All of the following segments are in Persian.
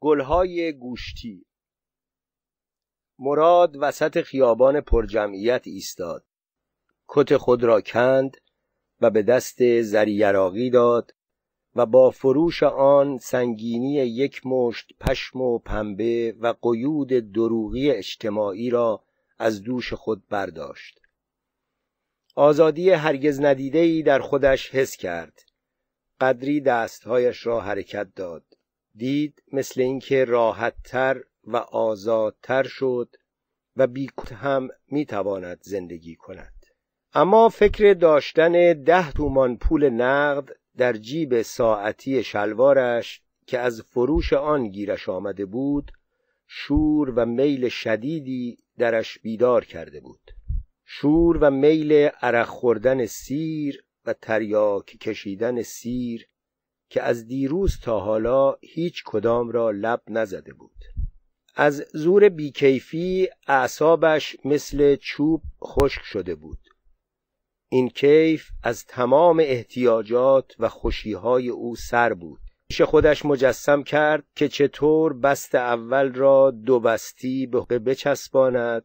گلهای گوشتی. مراد وسط خیابان پرجمعیت ایستاد. کت خود را کند و به دست زریراقی داد و با فروش آن سنگینی یک مشت پشم و پنبه و قیود دروغی اجتماعی را از دوش خود برداشت. آزادی هرگز ندیده‌ای در خودش حس کرد. قدری دستهایش را حرکت داد. دید مثل اینکه راحتتر و آزادتر شد و بیکت هم می‌تواند زندگی کند. اما فکر داشتن ده تومان پول نقد در جیب ساعتی شلوارش که از فروش آن گیرش آمده بود شور و میل شدیدی درش بیدار کرده بود. شور و میل عرق خوردن سیر و تریاک کشیدن سیر که از دیروز تا حالا هیچ کدام را لب نزده بود. از زور بیکیفی اعصابش مثل چوب خشک شده بود. این کیف از تمام احتیاجات و خوشیهای او سر بود. پیش خودش مجسم کرد که چطور بست اول را دو بستی به بچسباند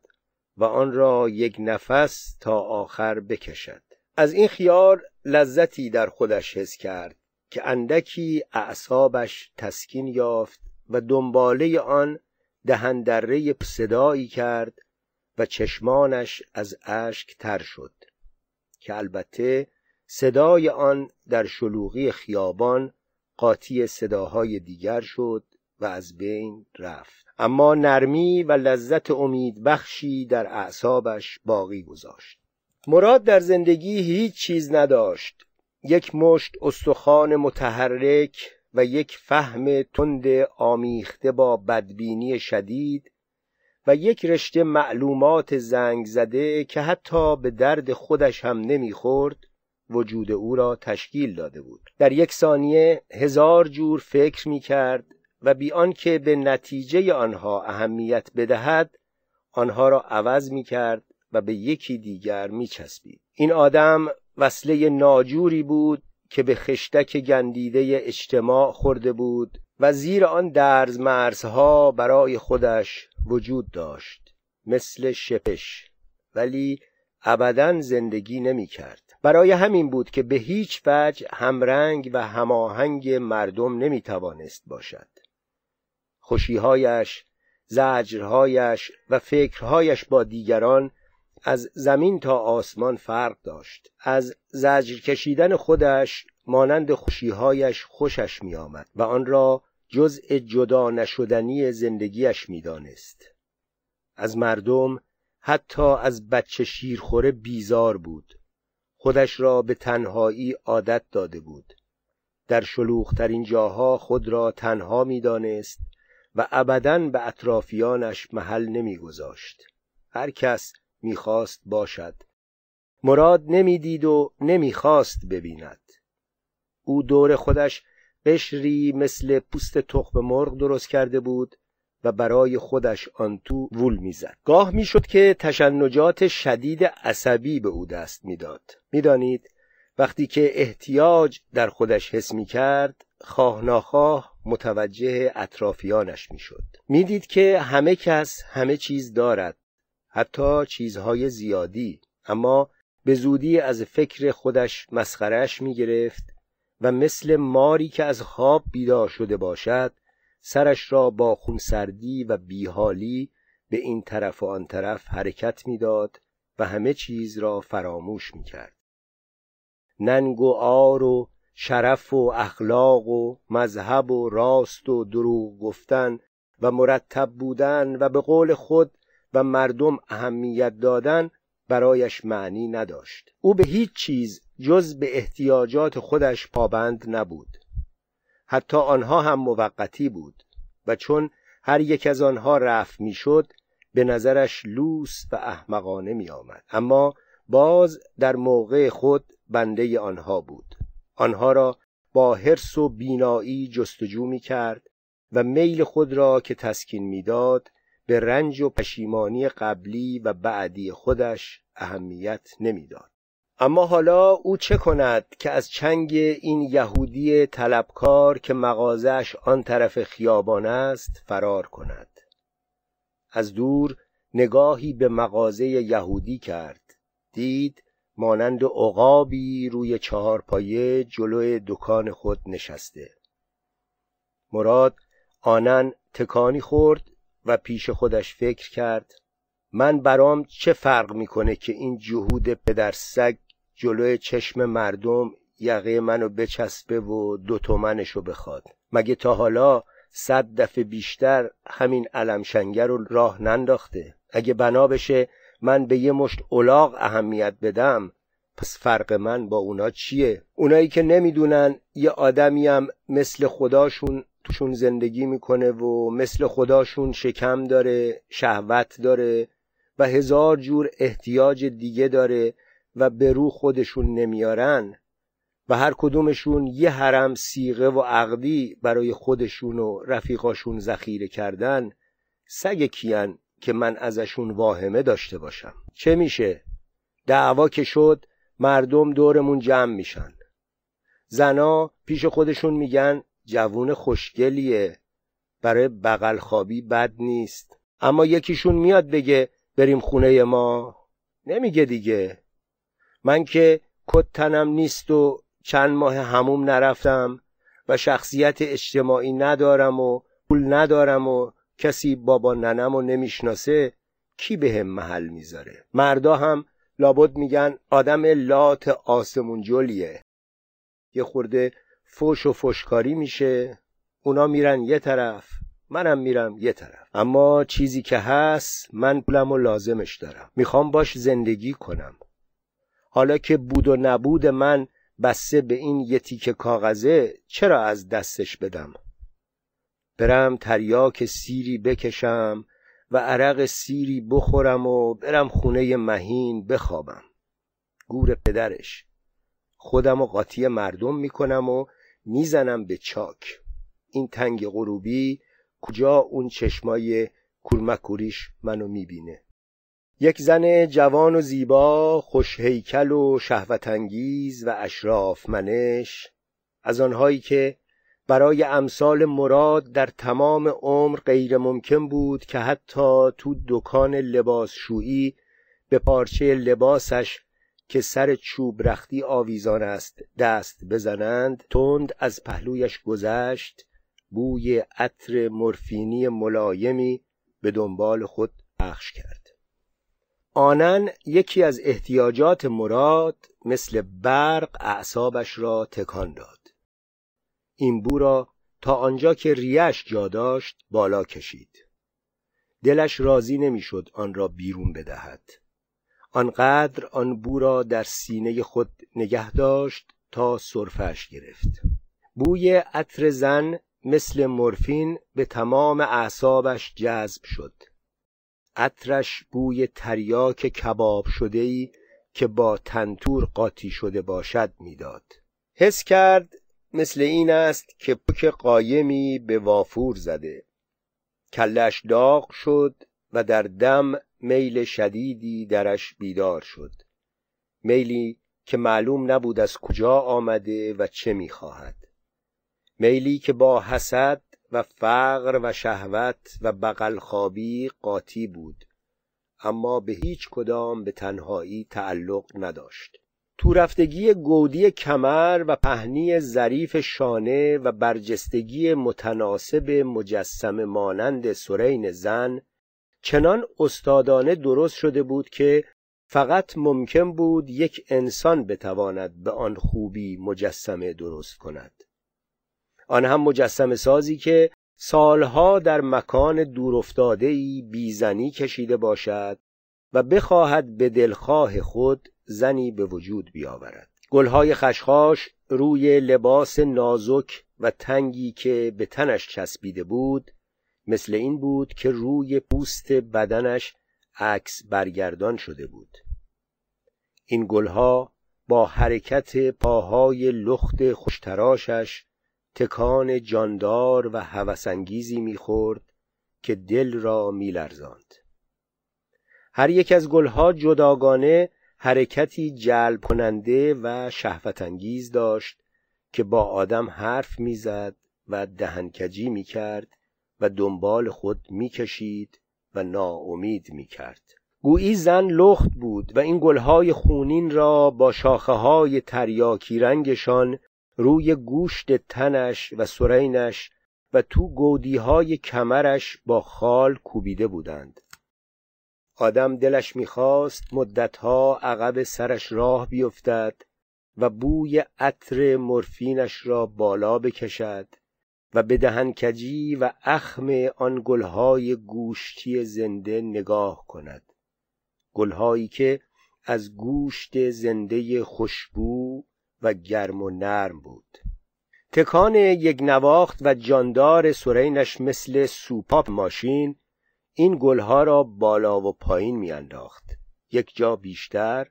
و آن را یک نفس تا آخر بکشد. از این خیال لذتی در خودش حس کرد. که اندکی اعصابش تسکین یافت و دنباله آن دهندره صدایی کرد و چشمانش از اشک تر شد که البته صدای آن در شلوغی خیابان قاطی صداهای دیگر شد و از بین رفت. اما نرمی و لذت امید بخشی در اعصابش باقی گذاشت. مراد در زندگی هیچ چیز نداشت. یک مشت استخوان متحرک و یک فهم تند آمیخته با بدبینی شدید و یک رشته معلومات زنگ زده که حتی به درد خودش هم نمی‌خورد وجود او را تشکیل داده بود. در یک ثانیه هزار جور فکر می کرد و بی آنکه به نتیجه آنها اهمیت بدهد آنها را عوض می کرد و به یکی دیگر می چسبید این آدم وصله ناجوری بود که به خشتک گندیده اجتماع خورده بود و زیر آن درز مرزها برای خودش وجود داشت مثل شپش. ولی ابدا زندگی نمی کرد برای همین بود که به هیچ وجه همرنگ و هماهنگ مردم نمی توانست باشد. خوشیهایش زجرهایش و فکرهایش با دیگران از زمین تا آسمان فرق داشت. از زجر کشیدن خودش مانند خوشیهایش خوشش می آمد و آن را جزء جدا نشدنی زندگیش می دانست. از مردم حتی از بچه شیرخوره بیزار بود. خودش را به تنهایی عادت داده بود. در شلوغترین جاها خود را تنها می دانست و ابدا به اطرافیانش محل نمیگذاشت. هر کس می‌خواست باشد. مراد نمی‌دید و نمی‌خواست ببیند. او دور خودش قشری مثل پوست تخم مرغ درست کرده بود و برای خودش آن تو وول می‌زد. گاه می‌شد که تشنجات شدید عصبی به او دست می‌داد. می‌دانید وقتی که احتیاج در خودش حس می کرد خواه ناخواه متوجه اطرافیانش می‌شد. می‌دید که همه کس همه چیز دارد. حتی چیزهای زیادی اما به زودی از فکر خودش مسخرش می گرفت و مثل ماری که از خواب بیدار شده باشد سرش را با خونسردی و بیحالی به این طرف و آن طرف حرکت می‌داد و همه چیز را فراموش می کرد. ننگ و آر و شرف و اخلاق و مذهب و راست و دروغ گفتن و مرتب بودن و به قول خود و مردم اهمیت دادن برایش معنی نداشت. او به هیچ چیز جز به احتیاجات خودش پابند نبود. حتی آنها هم موقتی بود و چون هر یک از آنها رفت می‌شد به نظرش لوس و احمقانه می آمد. اما باز در موقع خود بنده آنها بود. آنها را با حرس و بینایی جستجو می کرد و میل خود را که تسکین می‌داد به رنج و پشیمانی قبلی و بعدی خودش اهمیت نمی‌داد. اما حالا او چه کند که از چنگ این یهودی طلبکار که مغازش آن طرف خیابان است فرار کند؟ از دور نگاهی به مغازه یهودی کرد. دید مانند عقابی روی چهار پایه جلوی دکان خود نشسته. مراد آنن تکانی خورد و پیش خودش فکر کرد من برام چه فرق می‌کنه که این جهود پدر سگ جلوی چشم مردم یقه منو بچسبه و دو تومنشو بخواد؟ مگه تا حالا صد دفعه بیشتر همین علمشنگر رو راه ننداخته؟ اگه بنا بشه من به یه مشت اولاغ اهمیت بدم پس فرق من با اونا چیه؟ اونایی که نمی‌دونن یه آدمیم مثل خداشون توشون زندگی می‌کنه و مثل خداشون شکم داره شهوت داره و هزار جور احتیاج دیگه داره و به رو خودشون نمیارن و هر کدومشون یه حرم سیغه و عقدی برای خودشون و رفیقاشون ذخیره کردن سگ کیان که من ازشون واهمه داشته باشم. چه میشه؟ دعوا که شد مردم دورمون جمع میشن. زنا پیش خودشون میگن جوون خوشگلیه. برای بغل خوابی بد نیست. اما یکیشون میاد بگه بریم خونه ما. نمیگه دیگه. من که کت تنم نیست و چند ماه هموم نرفتم و شخصیت اجتماعی ندارم و پول ندارم و کسی بابا ننم و نمی‌شناسه کی به هم محل می‌ذاره؟ مردا هم لابد میگن آدم لات آسمون جلیه. یه خورده فوش و فشکاری میشه. اونا میرن یه طرف منم میرم یه طرف. اما چیزی که هست من پولم و لازمش دارم. می‌خوام باش زندگی کنم. حالا که بود و نبود من بسته به این یه تیکه کاغذه چرا از دستش بدم؟ برم تریاک سیری بکشم و عرق سیری بخورم و برم خونه مهین بخوابم. گور پدرش. خودم و قاطی مردم می‌کنم و می‌زنم به چاک. این تنگ غروبی کجا اون چشمای کورمکوریش منو می‌بینه؟ یک زن جوان و زیبا خوش هیکل و شهوتانگیز و اشراف منش. از آنهایی که برای امثال مراد در تمام عمر غیر ممکن بود که حتی تو دکان لباسشویی به پارچه لباسش که سر چوب رختی آویزان است دست بزنند تند از پهلویش گذشت بوی عطر مرفینی ملایمی به دنبال خود پخش کرد. آنن یکی از احتیاجات مراد مثل برق اعصابش را تکان داد. این بو را تا آنجا که ریش جا داشت بالا کشید. دلش راضی نمی‌شد آن را بیرون بدهد. آنقدر آن بو را در سینه خود نگه داشت تا سرفش گرفت. بوی عطر زن مثل مورفین به تمام اعصابش جذب شد. عطرش بوی تریاک کباب شده ای که با تنتور قاطی شده باشد می‌داد. حس کرد مثل این است که پک قایمی به وافور زده. کلش داغ شد و در دم میل شدیدی درش بیدار شد. میلی که معلوم نبود از کجا آمده و چه می‌خواهد. میلی که با حسد و فقر و شهوت و بغل خوابی قاطی بود اما به هیچ کدام به تنهایی تعلق نداشت. تو رفتگی گودی کمر و پهنی ظریف شانه و برجستگی متناسب مجسم مانند سرین زن چنان استادانه درست شده بود که فقط ممکن بود یک انسان بتواند به آن خوبی مجسمه درست کند. آن هم مجسم سازی که سالها در مکان دورافتادهای بیزنی کشیده باشد و بخواهد به دلخواه خود زنی به وجود بیاورد. گلهای خشخاش روی لباس نازک و تنگی که به تنش چسبیده بود مثل این بود که روی پوست بدنش عکس برگردان شده بود. این گلها با حرکت پاهای لخت خوشتراشش تکان جاندار و هوسانگیزی می‌خورد که دل را میلرزاند. هر یک از گلها جداگانه حرکتی جلب کننده و شهوت انگیز داشت که با آدم حرف می‌زد و دهنکجی می‌کرد و دنبال خود می‌کشید و ناامید می‌کرد. گویی زن لخت بود و این گلهای خونین را با شاخه های تریاکی رنگشان روی گوشت تنش و سرینش و تو گودیهای کمرش با خال کوبیده بودند. آدم دلش می‌خواست مدتها عقب سرش راه بیفتد و بوی عطر مرفینش را بالا بکشد و به دهنکجی و اخم آن گلهای گوشتی زنده نگاه کند. گلهایی که از گوشت زنده خوشبو و گرم و نرم بود. تکان یک نواخت و جاندار سرینش مثل سوپاپ ماشین این گلها را بالا و پایین میانداخت. یک جا بیشتر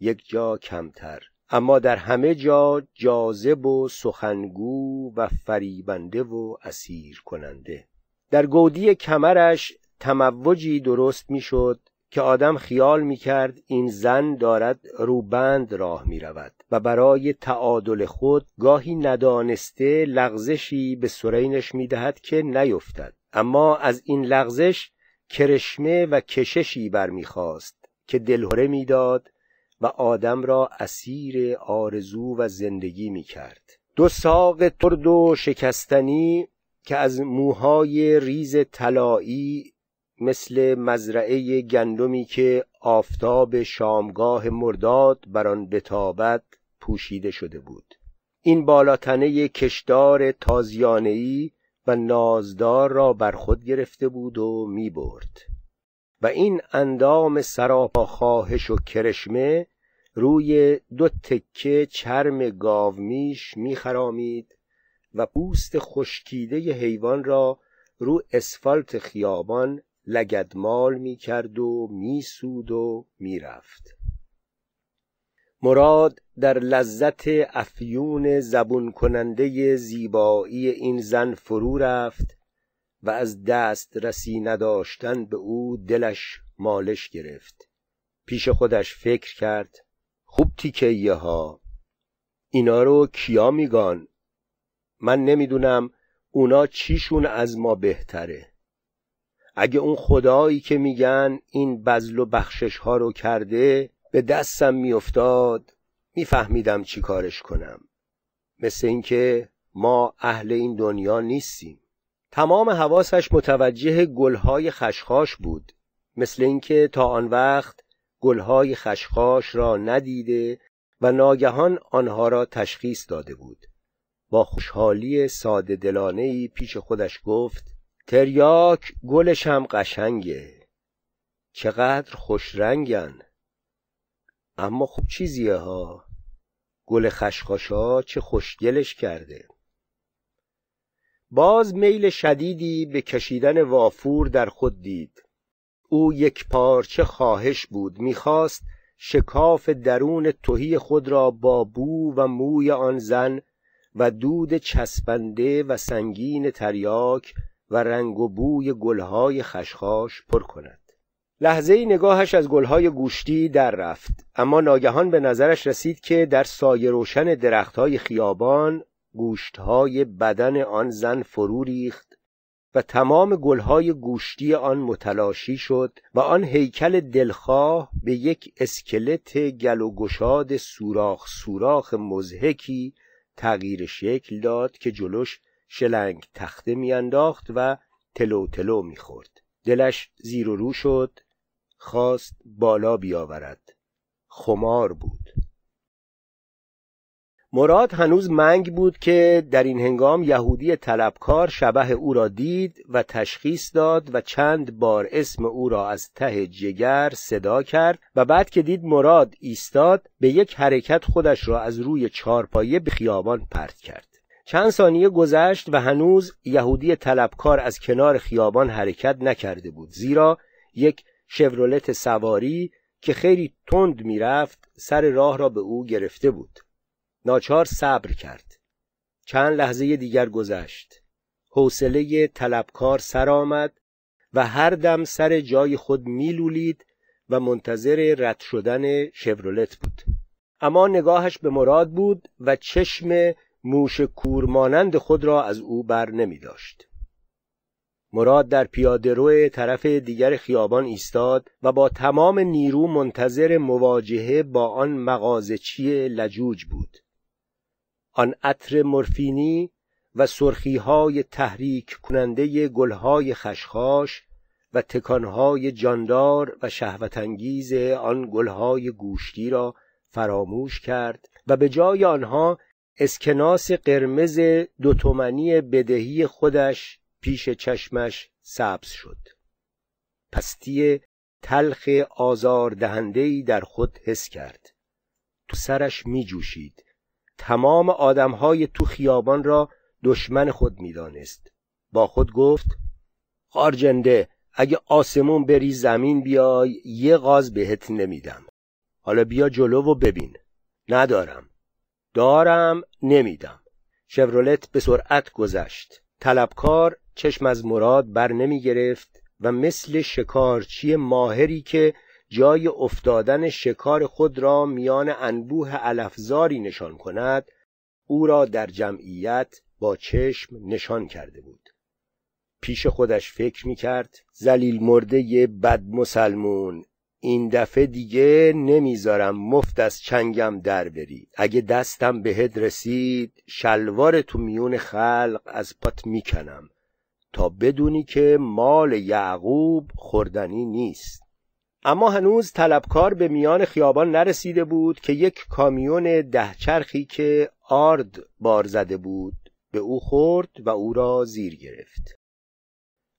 یک جا کمتر. اما در همه جا جاذب و سخنگو و فریبنده و اسیر کننده در گودی کمرش تموجی درست می‌شد که آدم خیال می‌کرد این زن دارد روبند راه می‌رود و برای تعادل خود گاهی ندانسته لغزشی به سرینش می‌دهد که نیفتد. اما از این لغزش کرشمه و کششی برمیخواست که دلهره می‌داد و آدم را اسیر آرزو و زندگی می‌کرد. دو ساق ترد و شکستنی که از موهای ریز طلایی مثل مزرعه گندمی که آفتاب شامگاه مرداد بر آن بتابد پوشیده شده بود. این بالاتنه کشدار تازیانهای و نازدار را بر خود گرفته بود و می برد و این اندام سراپا خواهش و کرشمه روی دو تکه چرم گاومیش میخرامید و پوست خشکیده حیوان را رو اسفالت خیابان لگدمال می‌کرد و میسود و می‌رفت. مراد در لذت افیون زبون کننده زیبایی این زن فرو رفت و از دست رسی نداشتن به او دلش مالش گرفت. پیش خودش فکر کرد خوب تیکه ها. اینا رو کیا میگان؟ من نمی‌دونم اونا چیشون از ما بهتره. اگه اون خدایی که میگن این بزل و بخشش ها رو کرده به دستم میافتاد میفهمیدم چی کارش کنم. مثل اینکه ما اهل این دنیا نیستیم. تمام حواسش متوجه گلهای خشخاش بود. مثل اینکه تا آن وقت گلهای خشخاش را ندیده و ناگهان آنها را تشخیص داده بود. با خوشحالی ساده دلانه پیش خودش گفت تریاک گلش هم قشنگه. چقدر خوش رنگن. اما خوب چیزیه ها. گل خشخاشا چه خوشگلش کرده. باز میل شدیدی به کشیدن وافور در خود دید. او یک پارچه خواهش بود می‌خواست شکاف درون توهی خود را با بو و موی آن زن و دود چسبنده و سنگین تریاک و رنگ و بوی گلهای خشخاش پر کند. لحظه نگاهش از گلهای گوشتی در رفت اما ناگهان به نظرش رسید که در سایه روشن درختهای خیابان گوشتهای بدن آن زن فرو ریخت و تمام گلهای گوشتی آن متلاشی شد و آن هیکل دلخواه به یک اسکلت گل و گشاد سوراخ سوراخ مزهکی تغییر شکل داد که جلوش شلنگ تخته میانداخت و تلو تلو می‌خورد. دلش زیر و رو شد خواست بالا بیاورد. خمار بود. مراد هنوز منگ بود که در این هنگام یهودی طلبکار شبه او را دید و تشخیص داد و چند بار اسم او را از ته جگر صدا کرد و بعد که دید مراد ایستاد به یک حرکت خودش را از روی چارپایه به خیابان پرت کرد. چند ثانیه گذشت و هنوز یهودی طلبکار از کنار خیابان حرکت نکرده بود زیرا یک شورولت سواری که خیلی تند می‌رفت سر راه را به او گرفته بود. ناچار صبر کرد چند لحظه دیگر گذشت حوصله طلبکار سر آمد و هر دم سر جای خود میلولید و منتظر رد شدن شورولت بود اما نگاهش به مراد بود و چشم موش کورمانند خود را از او بر نمی داشت. مراد در پیاده روی طرف دیگر خیابان ایستاد و با تمام نیرو منتظر مواجهه با آن مغازچی لجوج بود. آن عطر مرفینی و سرخیهای تحریک کننده گلهای خشخاش و تکانهای جاندار و شهوتانگیز آن گلهای گوشتی را فراموش کرد و به جای آنها اسکناس قرمز دوتومنی بدهی خودش پیش چشمش سبز شد. پستی تلخ آزاردهندهی در خود حس کرد. تو سرش می جوشید تمام آدمهای تو خیابان را دشمن خود می‌دانست. با خود گفت خارجنده اگه آسمون بری زمین بیای یه غاز بهت نمیدم. حالا بیا جلو و ببین. ندارم. دارم نمیدم. شورولت به سرعت گذشت. طلبکار چشم از مراد بر نمی گرفت و مثل شکارچی ماهری که جای افتادن شکار خود را میان انبوه علفزاری نشان کند او را در جمعیت با چشم نشان کرده بود. پیش خودش فکر می کرد زلیل مرده بد مسلمون این دفعه دیگه نمی‌ذارم مفت از چنگم در بری اگه دستم بهت رسید شلوار تو میون خلق از پات می‌کنم. تا بدونی که مال یعقوب خوردنی نیست. اما هنوز طلبکار به میان خیابان نرسیده بود که یک کامیون ده چرخی که آرد بار زده بود به او خورد و او را زیر گرفت.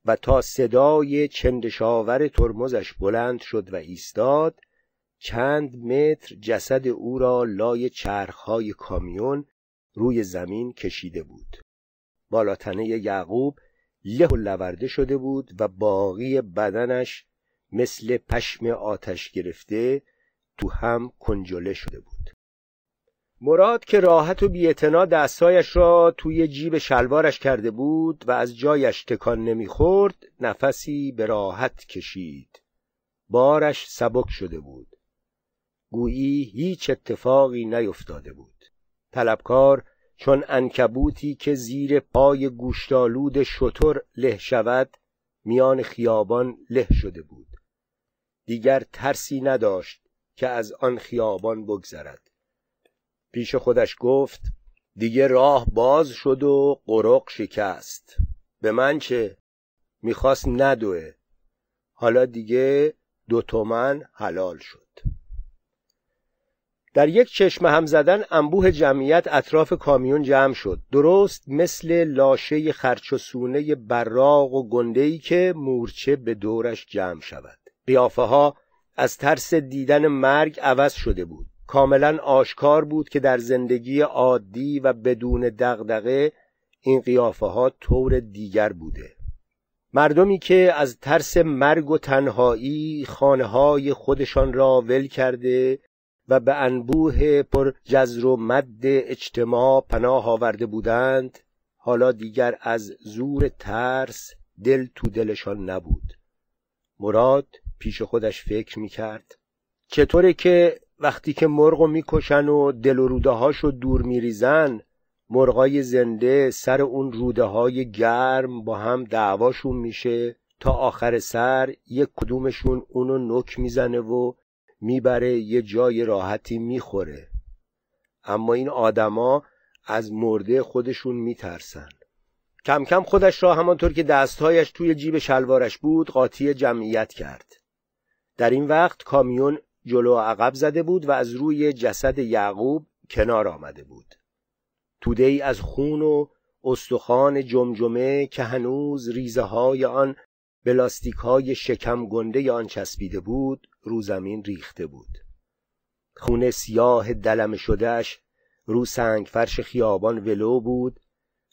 و تا صدای چندشاور ترمزش بلند شد و ایستاد چند متر جسد او را لای چرخهای کامیون روی زمین کشیده بود. بالاتنه یعقوب له و لورده شده بود و باقی بدنش مثل پشم آتش گرفته تو هم کنجله شده بود. مراد که راحت و بیعتنا دستایش را توی جیب شلوارش کرده بود و از جایش تکان نمی‌خورد نفسی به راحت کشید. بارش سبک شده بود. گویی هیچ اتفاقی نیفتاده بود. طلبکار چون انکبوتی که زیر پای گوشتالود شتر له شود میان خیابان له شده بود. دیگر ترسی نداشت که از آن خیابان بگذرد. پیش خودش گفت دیگه راه باز شد و قرق شکست. به من چه؟ می‌خواست ندوه. حالا دیگه دو تومن حلال شد. در یک چشم هم زدن انبوه جمعیت اطراف کامیون جمع شد. درست مثل لاشه خرچ و سونه براق و گندهی که مورچه به دورش جمع شود. قیافه ها از ترس دیدن مرگ عوض شده بود. کاملا آشکار بود که در زندگی عادی و بدون دغدغه این قیافه ها طور دیگر بوده. مردمی که از ترس مرگ و تنهایی خانه های خودشان را ول کرده و به انبوه پر جزر و مد اجتماع پناه آورده بودند حالا دیگر از زور ترس دل تو دلشان نبود. مراد پیش خودش فکر می‌کرد. چطوره که وقتی که مرغو می‌کشن و دل و روده هاشو دور میریزن مرغای زنده سر اون روده های گرم با هم دعواشون میشه تا آخر سر یک کدومشون اونو نک می‌زنه و می‌بره یه جای راحتی می‌خوره. اما این آدما از مرده خودشون میترسن. کم کم خودش را همانطور که دستهایش توی جیب شلوارش بود قاطی جمعیت کرد. در این وقت کامیون جلو عقب زده بود و از روی جسد یعقوب کنار آمده بود. توده ای از خون و استخوان جمجمه که هنوز ریزه های آن بلاستیک های شکم گنده آن چسبیده بود رو زمین ریخته بود. خون سیاه دلم شدهش رو سنگ فرش خیابان ولو بود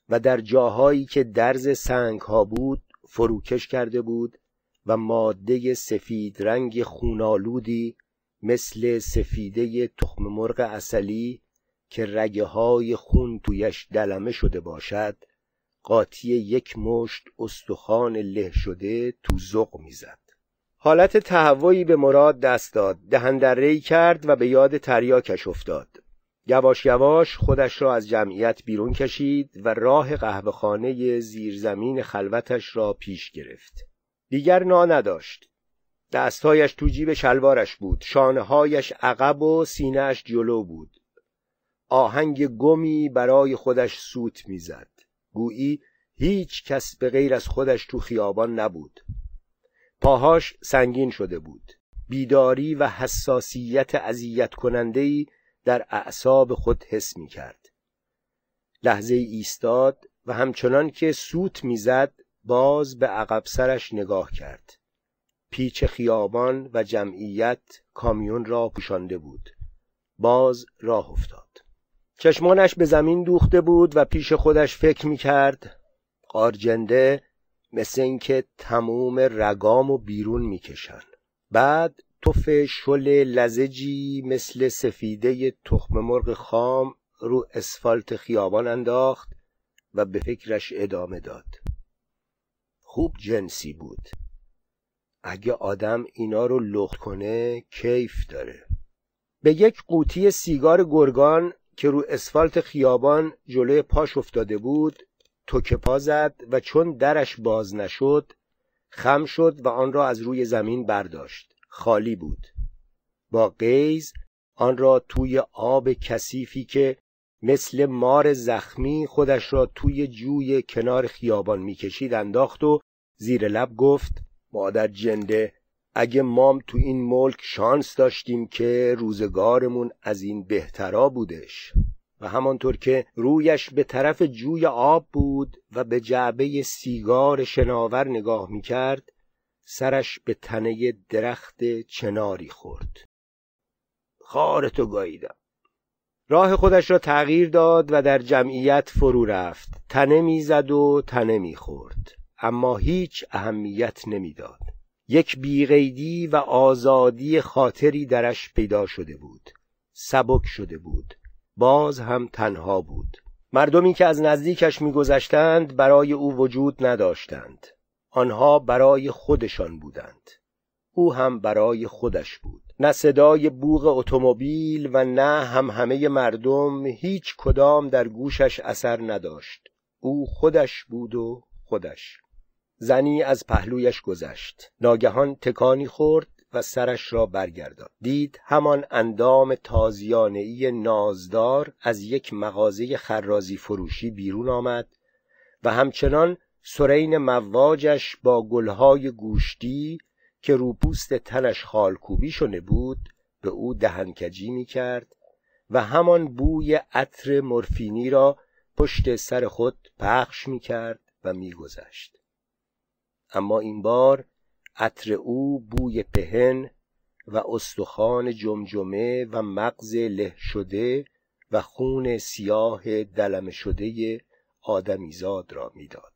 و در جاهایی که درز سنگ ها بود فروکش کرده بود و ماده سفید رنگ خونالودی مثل سفیده تخم مرغ اصلی که رگه های خون تویش دلمه شده باشد قاطی یک مشت استخوان له شده تو زق می‌زد. حالت تهوعی به مراد دست داد دهندرهای کرد و به یاد تریاکش افتاد. یواش یواش خودش را از جمعیت بیرون کشید و راه قهوهخانه زیرزمین خلوتش را پیش گرفت. دیگر نا نداشت. دستهایش تو جیب شلوارش بود. شانههایش عقب و سینهاش جلو بود. آهنگ گمی برای خودش سوت می‌زد. گویی هیچ کس به غیر از خودش تو خیابان نبود. پاهاش سنگین شده بود. بیداری و حساسیت اذیت کننده در اعصاب خود حس می کرد لحظه ایستاد و همچنان که سوت می‌زد باز به عقب سرش نگاه کرد. پیچ خیابان و جمعیت کامیون را پوشانده بود. باز راه افتاد. چشمانش به زمین دوخته بود و پیش خودش فکر می کرد قارجنده مثل اینکه تموم رگام و بیرون می‌کشن. بعد توف شل لزجی مثل سفیده تخم مرغ خام رو اسفالت خیابان انداخت و به فکرش ادامه داد. خوب جنسی بود. اگه آدم اینا رو لخت کنه کیف داره. به یک قوطی سیگار گرگان که رو اسفالت خیابان جلوی پاش افتاده بود توکه پا زد و چون درش باز نشد خم شد و آن را از روی زمین برداشت. خالی بود. با قیز آن را توی آب کثیفی که مثل مار زخمی خودش را توی جوی کنار خیابان می‌کشید انداخت و زیر لب گفت مادر جنده اگه مام تو این ملک شانس داشتیم که روزگارمون از این بهترا بودش. و همانطور که رویش به طرف جوی آب بود و به جعبه سیگار شناور نگاه می‌کرد سرش به تنه درخت چناری خورد. خارتو گاییدم. راه خودش را تغییر داد و در جمعیت فرو رفت. تنه می‌زد و تنه می‌خورد. اما هیچ اهمیت نمی‌داد. یک بیغیدی و آزادی خاطری درش پیدا شده بود. سبک شده بود. باز هم تنها بود. مردمی که از نزدیکش میگذشتند برای او وجود نداشتند. آنها برای خودشان بودند. او هم برای خودش بود. نه صدای بوغ اتومبیل و نه هم همه مردم هیچ کدام در گوشش اثر نداشت. او خودش بود و خودش. زنی از پهلویش گذشت. ناگهان تکانی خورد و سرش را برگرداند. دید همان اندام تازیانهای نازدار از یک مغازه خرازی فروشی بیرون آمد و همچنان سرین مواجش با گلهای گوشتی که روپوست تنش خالکوبی شده بود به او دهنکجی می کرد و همان بوی عطر مرفینی را پشت سر خود پخش می کرد و می گذشت. اما این بار عطر او بوی پهن و استخوان جمجمه و مغز له شده و خون سیاه دلم شده آدمیزاد را می‌داد